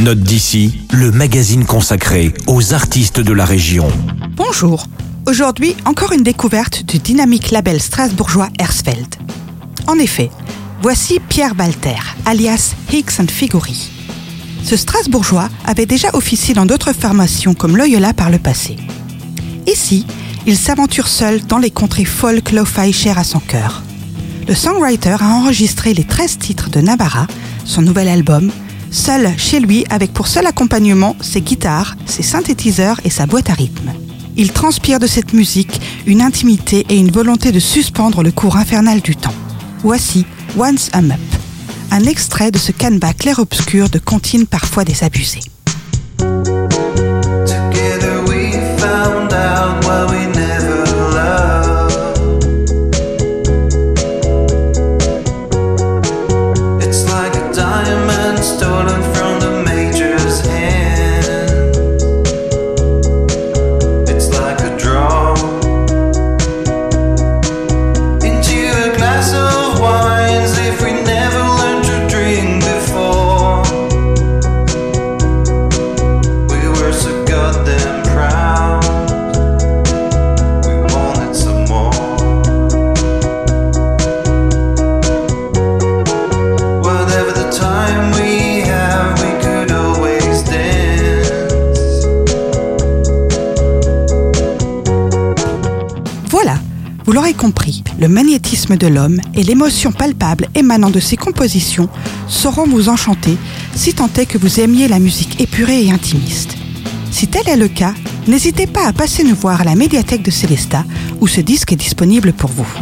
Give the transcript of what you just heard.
Note d'ici, le magazine consacré aux artistes de la région. Bonjour. Aujourd'hui, encore une découverte du dynamique label strasbourgeois Hersfeld. En effet, voici Pierre Walter, alias Higgs and Figuri. Ce Strasbourgeois avait déjà officié dans d'autres formations comme Loyola par le passé. Ici, il s'aventure seul dans les contrées folk lo-fi chères à son cœur. Le songwriter a enregistré les 13 titres de Navarra, son nouvel album, seul chez lui avec pour seul accompagnement ses guitares, ses synthétiseurs et sa boîte à rythme. Il transpire de cette musique une intimité et une volonté de suspendre le cours infernal du temps. Voici Once I'm Up, un extrait de ce canevas clair-obscur de comptines parfois désabusées. stone vous l'aurez compris, le magnétisme de l'homme et l'émotion palpable émanant de ses compositions sauront vous enchanter si tant est que vous aimiez la musique épurée et intimiste. Si tel est le cas, n'hésitez pas à passer nous voir à la médiathèque de Célesta où ce disque est disponible pour vous.